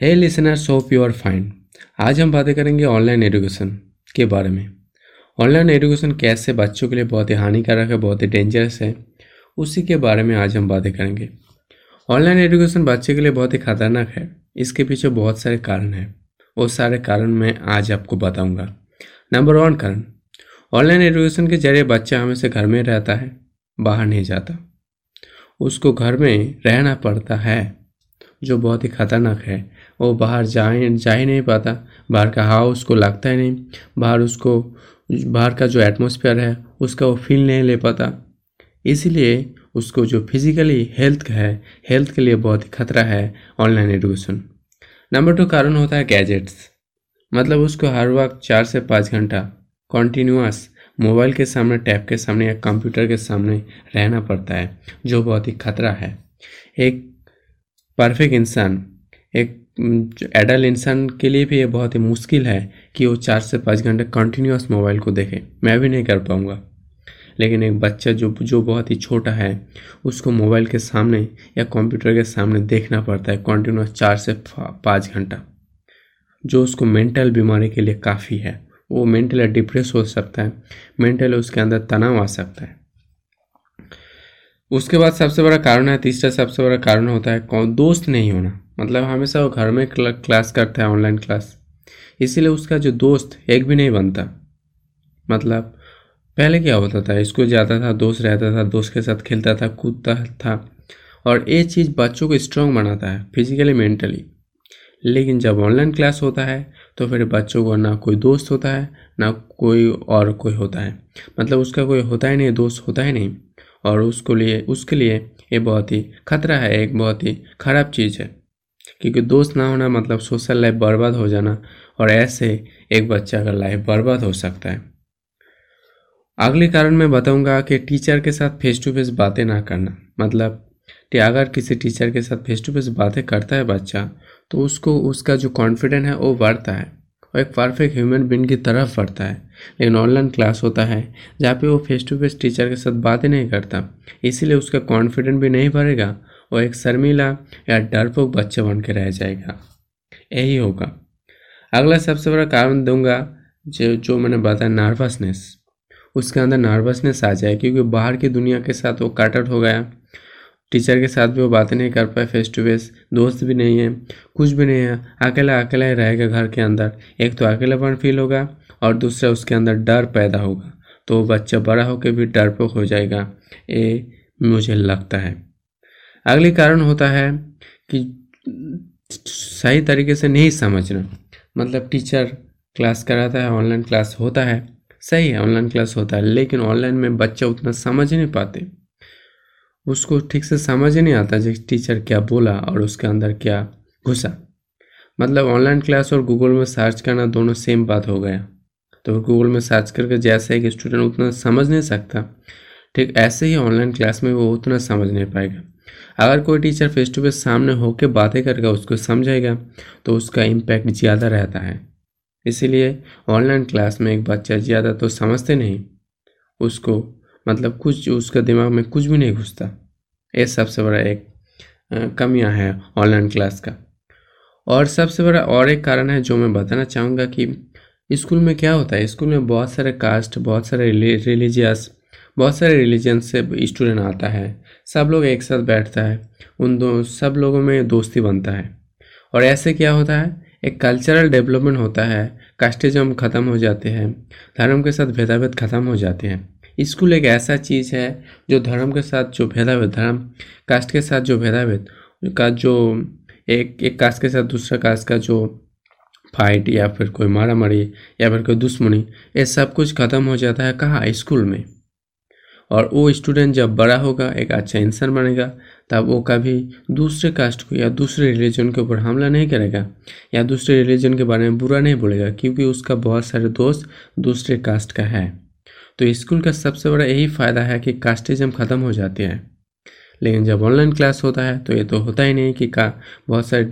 Hey listeners hope you are fine आज हम बातें करेंगे ऑनलाइन एजुकेशन के बारे में। ऑनलाइन एजुकेशन कैसे बच्चों के लिए बहुत ही हानिकारक है, बहुत ही डेंजरस है, उसी के बारे में आज हम बातें करेंगे। ऑनलाइन एजुकेशन बच्चे के लिए बहुत ही खतरनाक है, इसके पीछे बहुत सारे कारण हैं। वो सारे कारण मैं आज आपको बताऊँगा। नंबर वन कारण ऑनलाइन एजुकेशन के ज़रिए बच्चा हमेशा घर में रहता है, बाहर नहीं जाता। उसको घर में रहना पड़ता है, जो बहुत ही खतरनाक है। वो बाहर जा जा ही नहीं पाता। बाहर का हवा उसको लगता ही नहीं। बाहर उसको, बाहर का जो एटमोसफेयर है, उसका वो फील नहीं ले पाता। इसीलिए उसको जो फिजिकली हेल्थ है हेल्थ के लिए बहुत ही खतरा है ऑनलाइन एडुकेशन नंबर टू कारण होता है गैजेट्स मतलब उसको हर वक्त चार से पाँच घंटा कॉन्टीन्यूस मोबाइल के सामने टैब के सामने या कंप्यूटर के सामने रहना पड़ता है, जो बहुत ही खतरा है। एक परफेक्ट इंसान, एक एडल्ट इंसान के लिए भी ये बहुत ही मुश्किल है कि वो चार से पाँच घंटे कंटिन्यूस मोबाइल को देखे। मैं भी नहीं कर पाऊँगा। लेकिन एक बच्चा जो जो बहुत ही छोटा है, उसको मोबाइल के सामने या कंप्यूटर के सामने देखना पड़ता है कंटिन्यूस चार से पाँच घंटा। जो उसको मेंटल बीमारी के लिए काफ़ी है, वो मेंटल डिप्रेस हो सकता है मेंटल उसके अंदर तनाव आ सकता है। उसके बाद सबसे बड़ा कारण है, तीसरा सबसे बड़ा कारण होता है दोस्त नहीं होना। मतलब हमेशा वो घर में क्लास करता है ऑनलाइन क्लास इसीलिए उसका जो दोस्त एक भी नहीं बनता। मतलब पहले क्या होता था, स्कूल जाता था, दोस्त रहता था, दोस्त के साथ खेलता था, कूदता था। और ये चीज़ बच्चों को स्ट्रांग बनाता है फिजिकली मेंटली लेकिन जब ऑनलाइन क्लास होता है तो फिर बच्चों को ना कोई दोस्त होता है, ना कोई और कोई होता है। मतलब उसका कोई होता ही नहीं, दोस्त होता ही नहीं। और उसको लिए, उसके लिए ये बहुत ही खतरा है, एक बहुत ही ख़राब चीज़ है। क्योंकि दोस्त ना होना मतलब सोशल लाइफ बर्बाद हो जाना और ऐसे एक बच्चा का लाइफ बर्बाद हो सकता है। अगले कारण मैं बताऊँगा कि टीचर के साथ फेस टू फेस बातें ना करना। मतलब कि अगर किसी टीचर के साथ फेस टू फेस बातें करता है बच्चा तो उसको उसका जो कॉन्फिडेंस है वो बढ़ता है और एक परफेक्ट ह्यूमन बीन की तरफ़ बढ़ता है। लेकिन ऑनलाइन क्लास होता है जहाँ पे वो फेस टू फेस टीचर के साथ बातें नहीं करता, इसीलिए उसका कॉन्फिडेंट भी नहीं बढ़ेगा और एक शर्मीला या डरपोक बच्चा बन के रह जाएगा। यही होगा। अगला सबसे बड़ा कारण दूँगा जो जो मैंने बताया नर्वसनेस उसके अंदर नर्वसनेस आ जाए, क्योंकि बाहर की दुनिया के साथ वो कटआउट हो गया। टीचर के साथ भी वो बातें नहीं कर पाए फेस टू फेस दोस्त भी नहीं है, कुछ भी नहीं है। अकेला अकेला ही रहेगा घर के अंदर। एक तो अकेलापन फील होगा और दूसरा उसके अंदर डर पैदा होगा। तो बच्चा बड़ा होकर भी डरपोक हो जाएगा। ये मुझे लगता है। अगली कारण होता है कि सही तरीके से नहीं समझना। मतलब टीचर क्लास कराता है, ऑनलाइन क्लास होता है, सही है, ऑनलाइन क्लास होता है, लेकिन ऑनलाइन में बच्चा उतना समझ नहीं पाते। उसको ठीक से समझ नहीं आता जो टीचर क्या बोला और उसके अंदर क्या घुसा। मतलब ऑनलाइन क्लास और गूगल में सर्च करना दोनों सेम बात हो गया। तो गूगल में सर्च करके जैसे एक स्टूडेंट उतना समझ नहीं सकता, ठीक ऐसे ही ऑनलाइन क्लास में वो उतना समझ नहीं पाएगा। अगर कोई टीचर फेस टू फेस सामने होकर बातें करके उसको समझेगा तो उसका इम्पैक्ट ज़्यादा रहता है। इसीलिए ऑनलाइन क्लास में एक बच्चा ज़्यादा तो समझते नहीं। उसको मतलब कुछ उसका दिमाग में कुछ भी नहीं घुसता। ये सबसे बड़ा एक कमियाँ है ऑनलाइन क्लास का। और सबसे बड़ा और एक कारण है जो मैं बताना चाहूँगा कि स्कूल में क्या होता है? स्कूल में बहुत सारे कास्ट बहुत सारे रिलीजियस बहुत सारे रिलीजन से स्टूडेंट आता है। सब लोग एक साथ बैठता है। उन दो, सब लोगों में दोस्ती बनता है। और ऐसे क्या होता है? एक कल्चरल डेवलपमेंट होता है। कास्टिज्म ख़त्म हो जाते हैं। धर्म के साथ भेदाभेद ख़त्म हो जाते हैं। स्कूल एक ऐसा चीज़ है जो धर्म के साथ जो भेदाभेद, धर्म कास्ट के साथ जो भेदाभेद, का जो एक एक कास्ट के साथ दूसरा कास्ट का जो फाइट या फिर कोई मारा मारी या फिर कोई दुश्मनी, ये सब कुछ ख़त्म हो जाता है कहाँ? स्कूल में। और वो स्टूडेंट जब बड़ा होगा, एक अच्छा इंसान बनेगा तब वो कभी दूसरे कास्ट को या दूसरे रिलीजन के ऊपर हमला नहीं करेगा, या दूसरे रिलीजन के बारे में बुरा नहीं बोलेगा, क्योंकि उसका बहुत सारे दोस्त दूसरे कास्ट का है। तो स्कूल का सबसे बड़ा यही फ़ायदा है कि कास्टिज्म ख़त्म हो जाती है। लेकिन जब ऑनलाइन क्लास होता है तो ये तो होता ही नहीं कि का बहुत सारे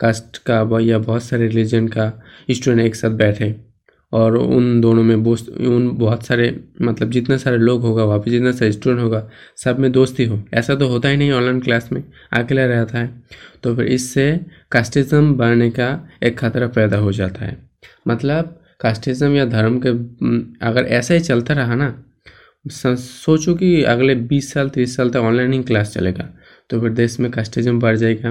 कास्ट का या बहुत सारे रिलीजन का स्टूडेंट एक साथ बैठे। और उन दोनों में दोस्त उन बहुत सारे मतलब जितने सारे लोग होगा वहाँ पे जितना सारे स्टूडेंट होगा, सब में दोस्ती हो। ऐसा तो होता ही नहीं ऑनलाइन क्लास में, अकेला रहता है। तो फिर इससे कास्टिज्म बढ़ने का एक खतरा पैदा हो जाता है। मतलब कास्टिज्म या धर्म के अगर ऐसा ही चलता रहा ना सोचो कि अगले 20 साल 30 साल तक ऑनलाइन ही क्लास चलेगा। तो फिर देश में कास्टिज्म बढ़ जाएगा।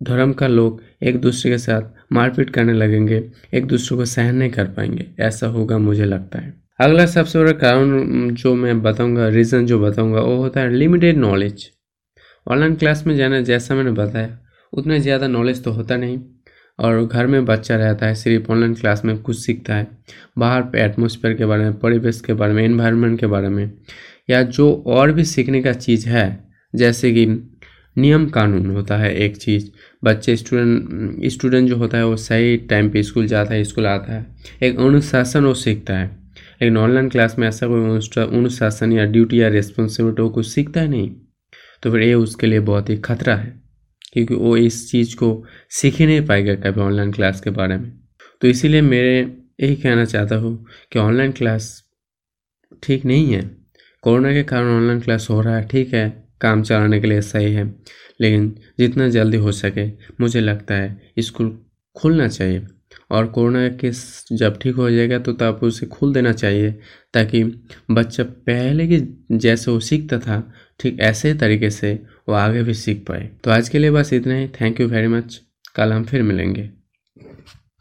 धर्म का लोग एक दूसरे के साथ मारपीट करने लगेंगे, एक दूसरे को सहन नहीं कर पाएँगे। ऐसा होगा मुझे लगता है। अगला सबसे बड़ा कारण जो मैं बताऊँगा रीज़न जो बताऊँगा, वो होता है लिमिटेड नॉलेज ऑनलाइन क्लास में जाना, जैसा मैंने बताया, उतना ज़्यादा नॉलेज तो होता नहीं। और घर में बच्चा रहता है, सिर्फ़ ऑनलाइन क्लास में कुछ सीखता है। बाहर पे एटमोसफेयर के बारे में, परिवेश के बारे में इन्वायरमेंट के बारे में, या जो और भी सीखने का चीज़ है, जैसे कि नियम कानून होता है एक चीज़। बच्चे स्टूडेंट स्टूडेंट जो होता है वो सही टाइम पे स्कूल जाता है, स्कूल आता है। एक अनुशासन वो सीखता है। लेकिन ऑनलाइन क्लास में ऐसा कोई अनुशासन या ड्यूटी या रिस्पॉन्सिबिलिटी वो कुछ सीखता है नहीं तो फिर ये उसके लिए बहुत ही खतरा है। क्योंकि वो इस चीज़ को सीख ही नहीं पाएगा कभी ऑनलाइन क्लास के बारे में। तो इसीलिए मेरे यही कहना चाहता हूँ कि ऑनलाइन क्लास ठीक नहीं है। कोरोना के कारण ऑनलाइन क्लास हो रहा है, ठीक है। काम चलाने के लिए सही है। लेकिन जितना जल्दी हो सके, मुझे लगता है स्कूल खुलना चाहिए। और कोरोना केस जब ठीक हो जाएगा तो तब उसे खुल देना चाहिए, ताकि बच्चा पहले की जैसे वो सीखता था, ठीक ऐसे तरीके से वो आगे भी सीख पाए। तो आज के लिए बस इतना ही। थैंक यू वेरी मच कल हम फिर मिलेंगे।